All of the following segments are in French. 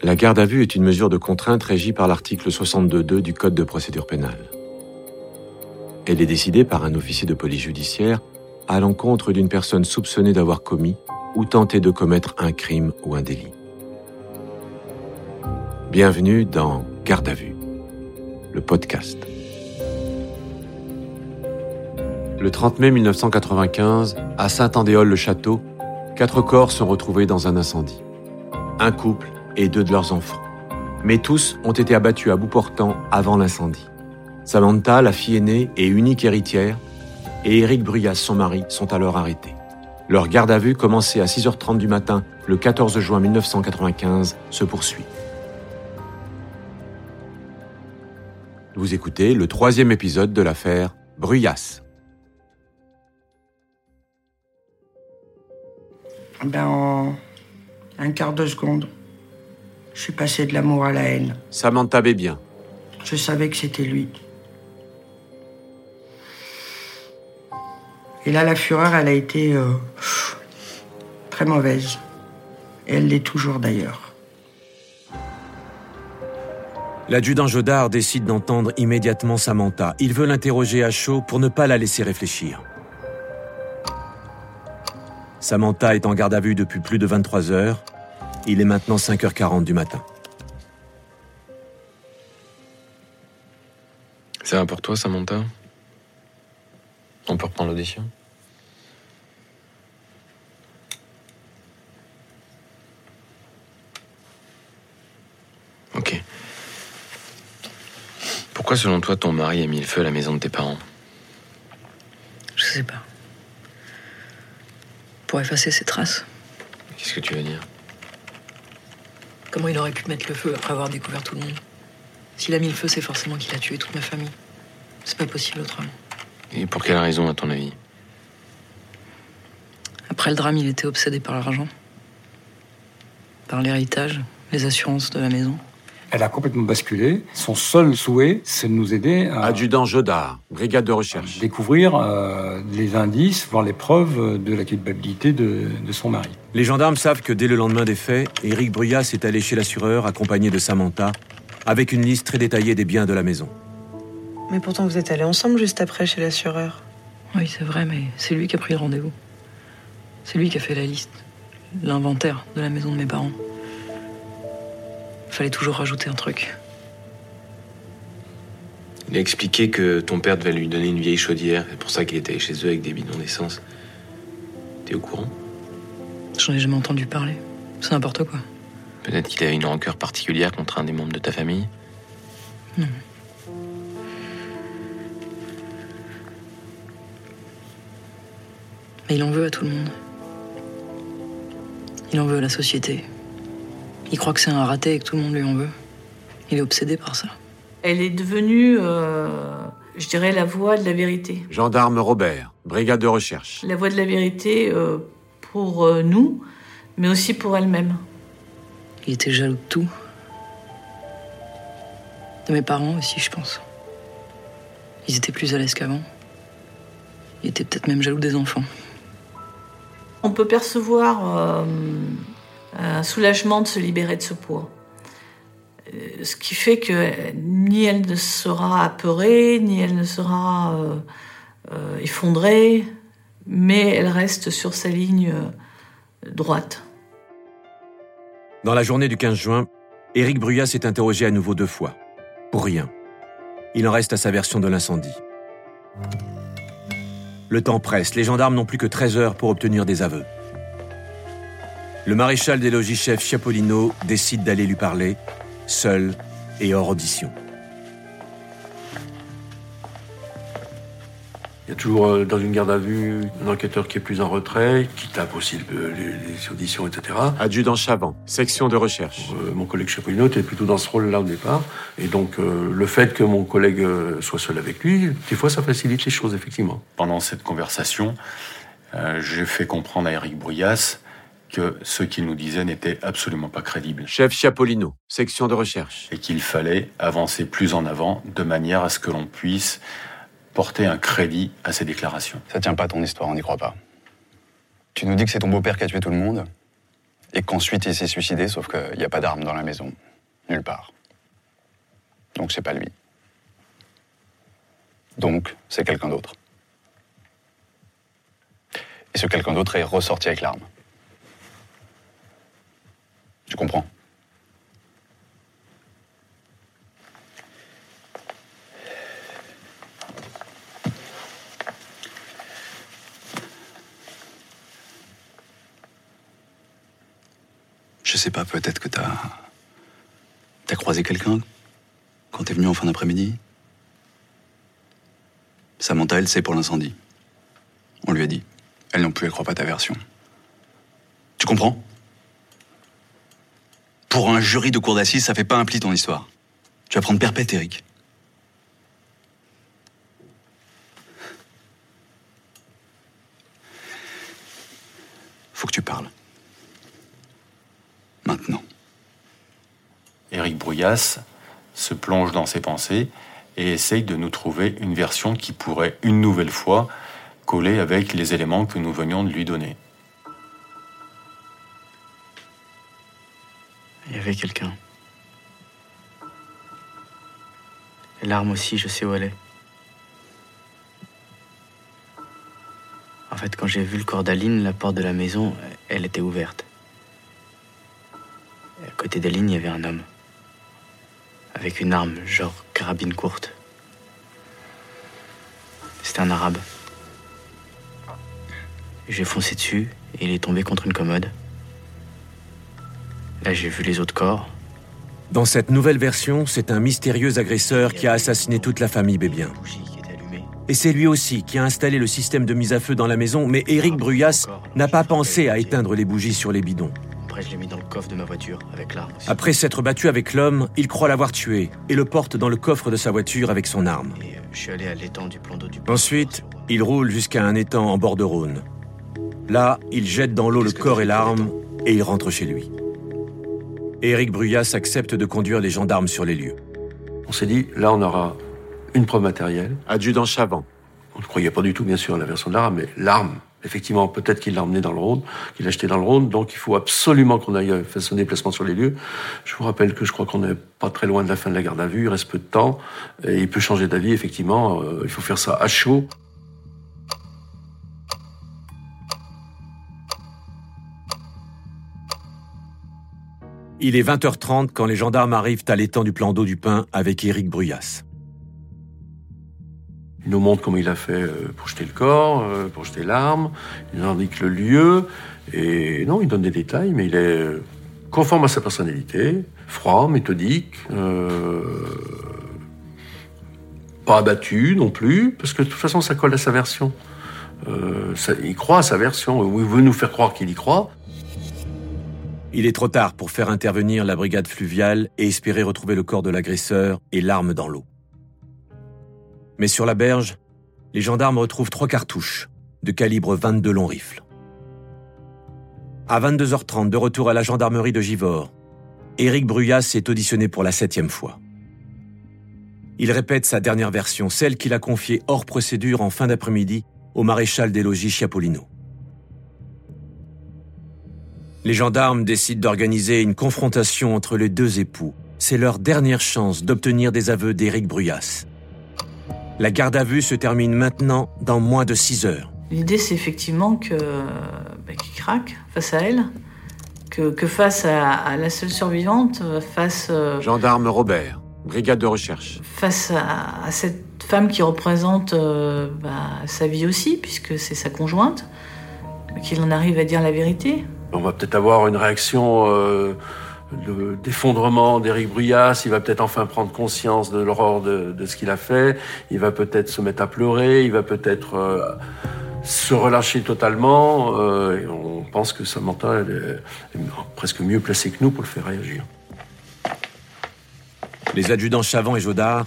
La garde à vue est une mesure de contrainte régie par l'article 62.2 du Code de procédure pénale. Elle est décidée par un officier de police judiciaire à l'encontre d'une personne soupçonnée d'avoir commis ou tenté de commettre un crime ou un délit. Bienvenue dans Garde à vue, le podcast. Le 30 mai 1995, à Saint-Andéol-le-Château, quatre corps sont retrouvés dans un incendie. Un couple et deux de leurs enfants. Mais tous ont été abattus à bout portant avant l'incendie. Samantha, la fille aînée et unique héritière, et Éric Bruyas, son mari, sont alors arrêtés. Leur garde à vue, commencée à 6h30 du matin le 14 juin 1995, se poursuit. Vous écoutez le troisième épisode de l'affaire Bruyas. Ben, en un quart de seconde, je suis passé de l'amour à la haine. Samantha bien. Je savais que c'était lui. Et là, la fureur, elle a été euh, très mauvaise. Et elle l'est toujours d'ailleurs. L'adjudant Jodard décide d'entendre immédiatement Samantha. Il veut l'interroger à chaud pour ne pas la laisser réfléchir. Samantha est en garde à vue depuis plus de 23 heures. Il est maintenant 5h40 du matin. Ça va pour toi, Samantha? On peut reprendre l'audition? Ok. Pourquoi, selon toi, ton mari a mis le feu à la maison de tes parents? Je sais pas. Pour effacer ses traces. Qu'est-ce que tu veux dire? Comment il aurait pu mettre le feu après avoir découvert tout le monde S'il a mis le feu, c'est forcément qu'il a tué toute ma famille. C'est pas possible autrement. Et pour quelle raison, à ton avis? Après le drame, il était obsédé par l'argent. Par l'héritage, les assurances de la maison. Elle a complètement basculé. Son seul souhait, c'est de nous aider à Adjudant Jodard, brigade de recherche. découvrir euh, les indices, voir les preuves de la culpabilité de, de son mari. Les gendarmes savent que dès le lendemain des faits, Éric Bruyas est allé chez l'assureur accompagné de Samantha, avec une liste très détaillée des biens de la maison. Mais pourtant, vous êtes allés ensemble juste après chez l'assureur. Oui, c'est vrai, mais c'est lui qui a pris le rendez-vous. C'est lui qui a fait la liste, l'inventaire de la maison de mes parents. Fallait toujours rajouter un truc. Il a expliqué que ton père devait lui donner une vieille chaudière. C'est pour ça qu'il était allé chez eux avec des bidons d'essence. T'es au courant? J'en ai jamais entendu parler. C'est n'importe quoi. Peut-être qu'il avait une rancœur particulière contre un des membres de ta famille? Non. Mais il en veut à tout le monde. Il en veut à la société. Il croit que c'est un raté et que tout le monde lui en veut. Il est obsédé par ça. Elle est devenue, euh, je dirais, la voix de la vérité. Gendarme Robert, brigade de recherche. La voix de la vérité euh, pour euh, nous, mais aussi pour elle-même. Il était jaloux de tout. De mes parents aussi, je pense. Ils étaient plus à l'aise qu'avant. Il était peut-être même jaloux des enfants. On peut percevoir euh, un soulagement de se libérer de ce poids. Euh, Ce qui fait que ni elle ne sera apeurée, ni elle ne sera euh, euh, effondrée, mais elle reste sur sa ligne euh, droite. Dans la journée du 15 juin, Éric Bruyas est interrogé à nouveau deux fois. Pour rien. Il en reste à sa version de l'incendie. Le temps presse, les gendarmes n'ont plus que 13 heures pour obtenir des aveux. Le maréchal des logis-chefs Chiapolino décide d'aller lui parler, seul et hors audition. Il y a toujours euh, dans une garde à vue un enquêteur qui est plus en retrait, qui tape aussi le- les, les auditions, etc. Adjudant Chavant, section de recherche. Euh, mon collègue Chapolino était plutôt dans ce rôle-là au départ. Et donc, euh, le fait que mon collègue soit seul avec lui, des fois, ça facilite les choses, effectivement. Pendant cette conversation, euh, j'ai fait comprendre à Eric Bruyas que ce qu'il nous disait n'était absolument pas crédible Chef Chiapolino, section de recherche. et qu'il fallait avancer plus en avant de manière à ce que l'on puisse porter un crédit à ces déclarations. Ça tient pas ton histoire, on n'y croit pas. Tu nous dis que c'est ton beau-père qui a tué tout le monde. Et qu'ensuite il s'est suicidé, sauf qu'il n'y a pas d'arme dans la maison. Nulle part. Donc c'est pas lui. Donc c'est quelqu'un d'autre. Et ce quelqu'un d'autre est ressorti avec l'arme. Tu comprends Je sais pas, peut-être que t'as. T'as croisé quelqu'un quand t'es venu en fin d'après-midi? Samantha, elle sait pour l'incendie. On lui a dit. Elle non plus, elle croit pas ta version. Tu comprends? Pour un jury de cour d'assises, ça fait pas un pli ton histoire. Tu vas prendre perpète, Eric. Faut que tu parles. Maintenant. Éric Brouillas se plonge dans ses pensées et essaye de nous trouver une version qui pourrait, une nouvelle fois, coller avec les éléments que nous venions de lui donner. Quelqu'un. L'arme aussi, je sais où elle est. En fait, quand j'ai vu le corps d'Aline, la porte de la maison, elle était ouverte. À côté d'Aline, il y avait un homme. Avec une arme, genre carabine courte. C'était un arabe. J'ai foncé dessus et il est tombé contre une commode. Là, j'ai vu les autres corps. Dans cette nouvelle version, c'est un mystérieux agresseur qui a assassiné toute la famille Bébien. Et c'est lui aussi qui a installé le système de mise à feu dans la maison, mais Éric Bruyas n'a pas pensé à éteindre les bougies sur les bidons. Après, je l'ai mis dans le coffre de ma voiture avec l'arme. Après s'être battu avec l'homme, il croit l'avoir tué et le porte dans le coffre de sa voiture avec son arme. Et euh, je suis allé à l'étang du plan d'eau du Ensuite, il roule jusqu'à un étang en bord de Rhône. Là, il jette dans l'eau le corps et l'arme et il rentre chez lui. Éric Bruyas accepte de conduire les gendarmes sur les lieux. On s'est dit, là, on aura une preuve matérielle. Adjudant Chavant. On ne croyait pas du tout, bien sûr, à la version de l'arme, mais l'arme, effectivement, peut-être qu'il l'a emmené dans le Rhône, qu'il l'a acheté dans le Rhône, donc il faut absolument qu'on aille faire son déplacement sur les lieux. Je vous rappelle que je crois qu'on n'est pas très loin de la fin de la garde à vue, il reste peu de temps, et il peut changer d'avis, effectivement, euh, il faut faire ça à chaud. Il est 20h30 quand les gendarmes arrivent à l'étang du plan d'eau du Pin avec Éric Bruyas. Il nous montre comment il a fait euh, pour jeter le corps, euh, pour jeter l'arme, il nous indique le lieu, et non, il donne des détails, mais il est euh, conforme à sa personnalité, froid, méthodique, pas abattu non plus, parce que de toute façon, ça colle à sa version. Il croit à sa version, il veut nous faire croire qu'il y croit. Il est trop tard pour faire intervenir la brigade fluviale et espérer retrouver le corps de l'agresseur et l'arme dans l'eau. Mais sur la berge, les gendarmes retrouvent trois cartouches de calibre 22 long rifle. À 22h30, de retour à la gendarmerie de Givors, Éric Bruyas est auditionné pour la septième fois. Il répète sa dernière version, celle qu'il a confiée hors procédure en fin d'après-midi au maréchal des logis Chiapolino. Les gendarmes décident d'organiser une confrontation entre les deux époux. C'est leur dernière chance d'obtenir des aveux d'Éric Bruyas. La garde à vue se termine maintenant dans moins de 6 heures. L'idée, c'est effectivement que bah, qu'il craque face à elle, que, que face à, à la seule survivante, face, euh, Gendarme Robert, brigade de recherche. face à, à cette femme qui représente euh, bah, sa vie aussi, puisque c'est sa conjointe, qu'il en arrive à dire la vérité. On va peut-être avoir une réaction euh, de- d'effondrement d'Éric Bruyas. Il va peut-être enfin prendre conscience de l'horreur de, ce qu'il a fait. Il va peut-être se mettre à pleurer. Il va peut-être euh, se relâcher totalement. euh, on pense que Samantha est presque mieux placée que nous pour le faire réagir. Les adjudants Chavant et Jodard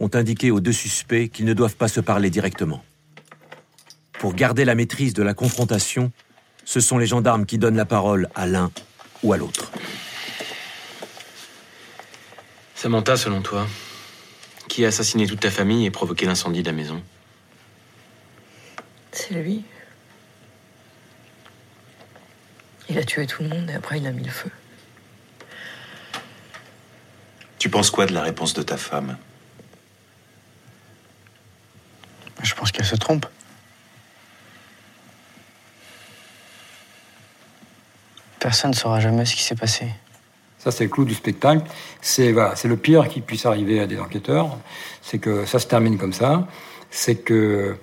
ont indiqué aux deux suspects qu'ils ne doivent pas se parler directement. Pour garder la maîtrise de la confrontation, ce sont les gendarmes qui donnent la parole à l'un ou à l'autre. Samantha, selon toi, qui a assassiné toute ta famille et provoqué l'incendie de la maison? C'est lui. Il a tué tout le monde et après il a mis le feu. Tu penses quoi de la réponse de ta femme? Je pense qu'elle se trompe. Personne ne saura jamais ce qui s'est passé. Ça, c'est le clou du spectacle. C'est voilà, c'est le pire qui puisse arriver à des enquêteurs. C'est que ça se termine comme ça. C'est que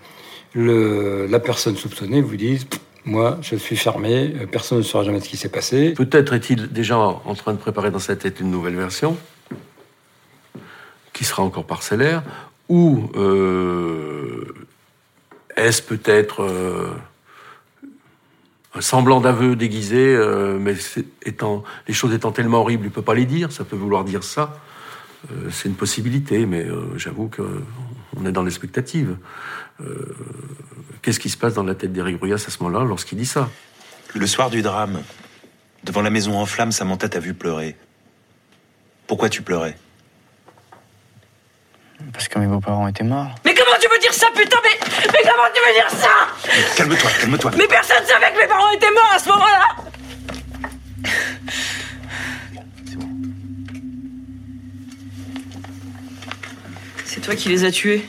le, la personne soupçonnée vous dise Moi, je suis fermé, personne ne saura jamais ce qui s'est passé. Peut-être est-il déjà en train de préparer dans sa tête une nouvelle version, qui sera encore parcellaire, ou euh, est-ce peut-être. euh, un semblant d'aveu déguisé, euh, mais c'est- étant, les choses étant tellement horribles, il peut pas les dire. Ça peut vouloir dire ça. Euh, c'est une possibilité, mais euh, j'avoue que on est dans l'expectative. Euh, Qu'est-ce qui se passe dans la tête d'Éric Bruyas à ce moment-là lorsqu'il dit ça? Le soir du drame, devant la maison en flammes, Samantha t'a vu pleurer. Pourquoi tu pleurais? Parce que mes beaux-parents étaient morts. Mais comment tu peux dire ça, putain Mais, mais comment tu peux dire ça Calme-toi, calme-toi. Mais personne savait que mes parents étaient morts à ce moment-là C'est toi qui les as tués.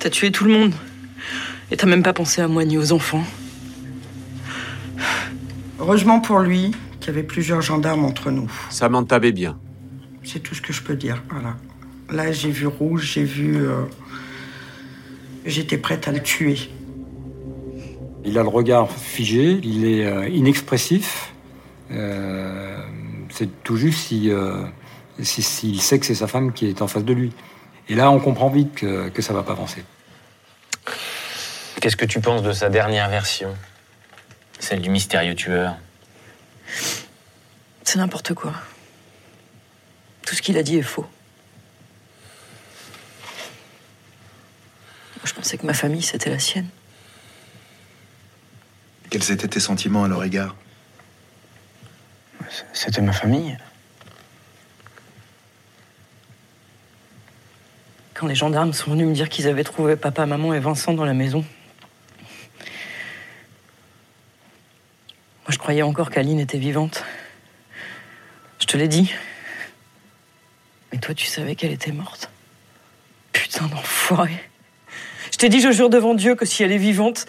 T'as tué tout le monde. Et t'as même pas pensé à moi ni aux enfants. Heureusement pour lui qu'il y avait plusieurs gendarmes entre nous. Samantha bien. C'est tout ce que je peux dire. Voilà. Là, j'ai vu rouge, j'ai vu. euh, J'étais prête à le tuer. Il a le regard figé, il est euh, inexpressif. Euh, c'est tout juste si, euh, si- s'il sait que c'est sa femme qui est en face de lui. Et là, on comprend vite que, que ça va pas avancer. Qu'est-ce que tu penses de sa dernière version? Celle du mystérieux tueur C'est n'importe quoi. Tout ce qu'il a dit est faux. Je pensais que ma famille, c'était la sienne. Quels étaient tes sentiments à leur égard? C'était ma famille. Quand les gendarmes sont venus me dire qu'ils avaient trouvé papa, maman et Vincent dans la maison. Moi, je croyais encore qu'Aline était vivante. Je te l'ai dit. Mais toi, tu savais qu'elle était morte. Putain d'enfoiré. T'ai dit, je jure devant Dieu, que si elle est vivante,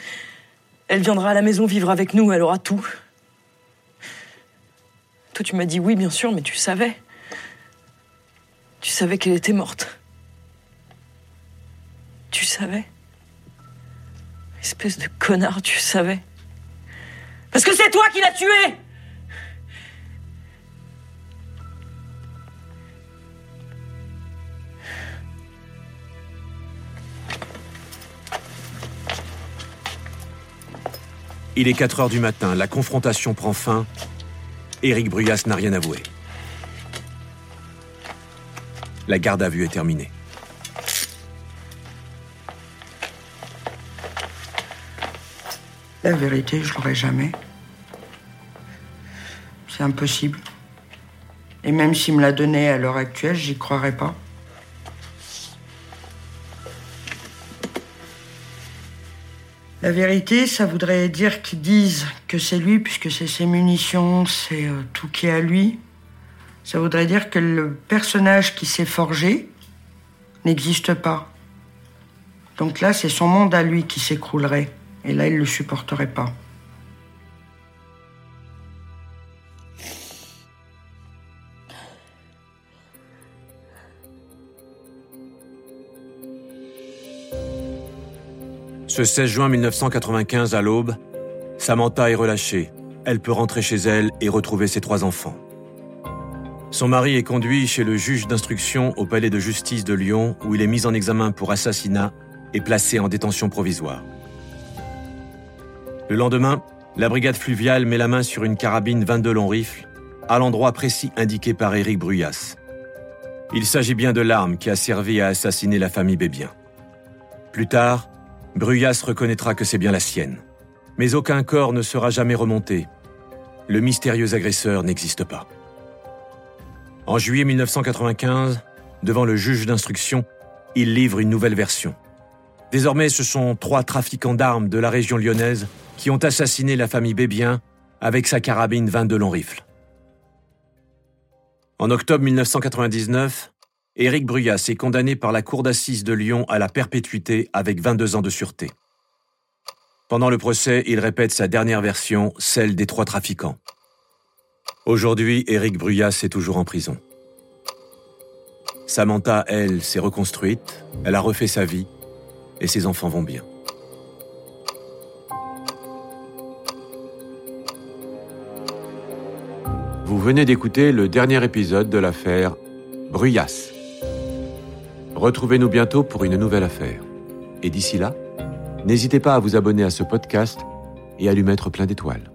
elle viendra à la maison vivre avec nous, elle aura tout. Toi, tu m'as dit oui, bien sûr, mais tu savais. Tu savais qu'elle était morte. Tu savais. Espèce de connard, tu savais. Parce que c'est toi qui l'as tuée Il est 4 heures du matin, la confrontation prend fin. Éric Bruyas n'a rien avoué. La garde à vue est terminée. La vérité, je l'aurai jamais. C'est impossible. Et même s'il me la donnait à l'heure actuelle, j'y croirais pas. La vérité, ça voudrait dire qu'ils disent que c'est lui, puisque c'est ses munitions, c'est euh, tout qui est à lui. Ça voudrait dire que le personnage qui s'est forgé n'existe pas. Donc là, c'est son monde à lui qui s'écroulerait. Et là, il ne le supporterait pas. Ce 16 juin 1995 à l'aube, Samantha est relâchée. Elle peut rentrer chez elle et retrouver ses trois enfants. Son mari est conduit chez le juge d'instruction au palais de justice de Lyon où il est mis en examen pour assassinat et placé en détention provisoire. Le lendemain, la brigade fluviale met la main sur une carabine 22 long rifle à l'endroit précis indiqué par Éric Bruyas. Il s'agit bien de l'arme qui a servi à assassiner la famille Bébien. Plus tard, Bruyas reconnaîtra que c'est bien la sienne. Mais aucun corps ne sera jamais remonté. Le mystérieux agresseur n'existe pas. En juillet 1995, devant le juge d'instruction, il livre une nouvelle version. Désormais, ce sont trois trafiquants d'armes de la région lyonnaise qui ont assassiné la famille Bébien avec sa carabine 22 long rifle. En octobre 1999, Éric Bruyas est condamné par la Cour d'assises de Lyon à la perpétuité avec 22 ans de sûreté. Pendant le procès, il répète sa dernière version, celle des trois trafiquants. Aujourd'hui, Éric Bruyas est toujours en prison. Samantha, elle, s'est reconstruite, elle a refait sa vie, et ses enfants vont bien. Vous venez d'écouter le dernier épisode de l'affaire Bruyas. Retrouvez-nous bientôt pour une nouvelle affaire. Et d'ici là, n'hésitez pas à vous abonner à ce podcast et à lui mettre plein d'étoiles.